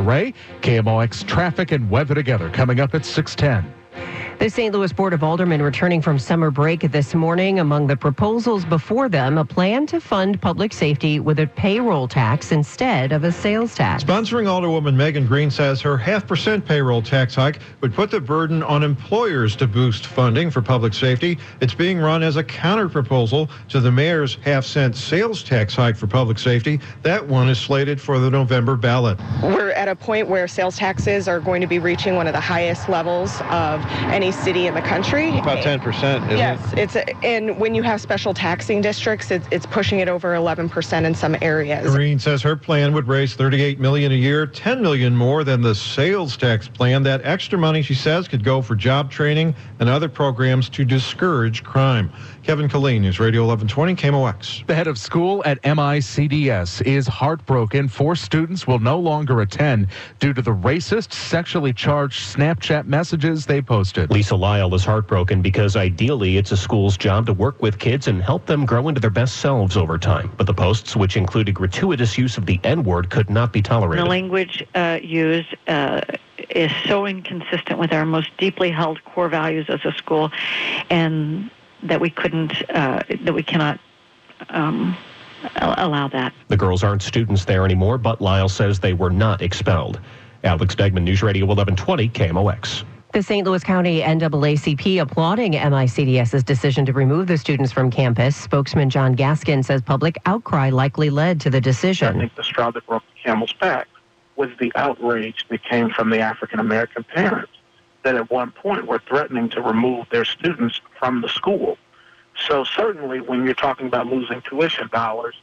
Ray, KMOX traffic and weather together coming up at 610. The St. Louis Board of Aldermen returning from summer break this morning. Among the proposals before them, a plan to fund public safety with a payroll tax instead of a sales tax. Sponsoring Alderwoman Megan Green says her half percent payroll tax hike would put the burden on employers to boost funding for public safety. It's being run as a counter proposal to the mayor's half cent sales tax hike for public safety. That one is slated for the November ballot. We're at a point where sales taxes are going to be reaching one of the highest levels of any city in the country. About 10%, yes, it? it's a, and when you have special taxing districts, it's, it's pushing it over 11% in some areas. Green says her plan would raise 38 million a year, 10 million more than the sales tax plan. That extra money, she says, could go for job training and other programs to discourage crime. Kevin Killeen, News Radio 1120, KMOX. The head of school at MICDS is heartbroken. Four students will no longer attend due to the racist, sexually charged Snapchat messages they posted. Lisa Lyle is heartbroken because ideally it's a school's job to work with kids and help them grow into their best selves over time. But the posts, which included gratuitous use of the N word, could not be tolerated. The language uh, used uh, is so inconsistent with our most deeply held core values as a school, and that we couldn't, uh, that we cannot. Um, allow that. The girls aren't students there anymore, but Lyle says they were not expelled. Alex Degman, News Radio 1120, KMOX. The St. Louis County NAACP applauding MICDS's decision to remove the students from campus. Spokesman John Gaskin says public outcry likely led to the decision. I think the straw that broke the camel's back was the outrage that came from the African American parents that at one point were threatening to remove their students from the school. So certainly when you're talking about losing tuition dollars,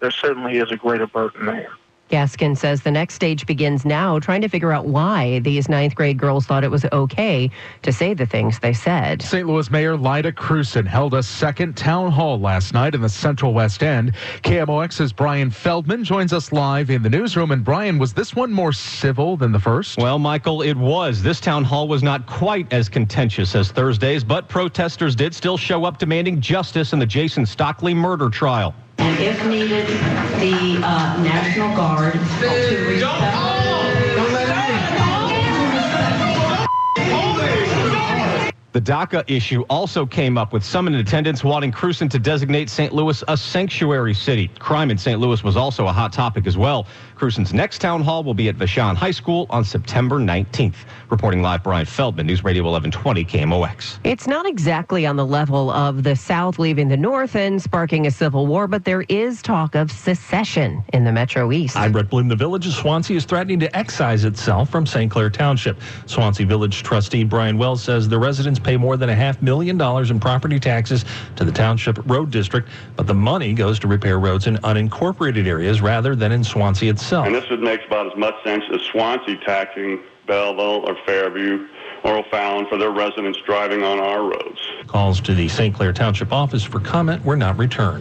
there certainly is a greater burden there. Gaskin says the next stage begins now, trying to figure out why these ninth grade girls thought it was okay to say the things they said. St. Louis Mayor Lyda Krewson held a second town hall last night in the Central West End. KMOX's Brian Feldman joins us live in the newsroom. And Brian, was this one more civil than the first? Well, Michael, it was. This town hall was not quite as contentious as Thursday's, but protesters did still show up demanding justice in the Jason Stockley murder trial. If needed, the uh, National Guard to respect. The DACA issue also came up with some in attendance wanting Krewson to designate St. Louis a sanctuary city. Crime in St. Louis was also a hot topic as well. Krewson's next town hall will be at Vashon High School on September 19th. Reporting live, Brian Feldman, News Radio 1120 KMOX. It's not exactly on the level of the South leaving the North and sparking a civil war, but there is talk of secession in the Metro East. I'm Brett Blume. The village of Swansea is threatening to excise itself from St. Clair Township. Swansea Village trustee Brian Wells says the residents pay more than a half million dollars in property taxes to the township road district, but the money goes to repair roads in unincorporated areas rather than in Swansea itself. And this would make about as much sense as Swansea taxing Belleville or Fairview or O'Fallon for their residents driving on our roads. Calls to the St. Clair Township office for comment were not returned.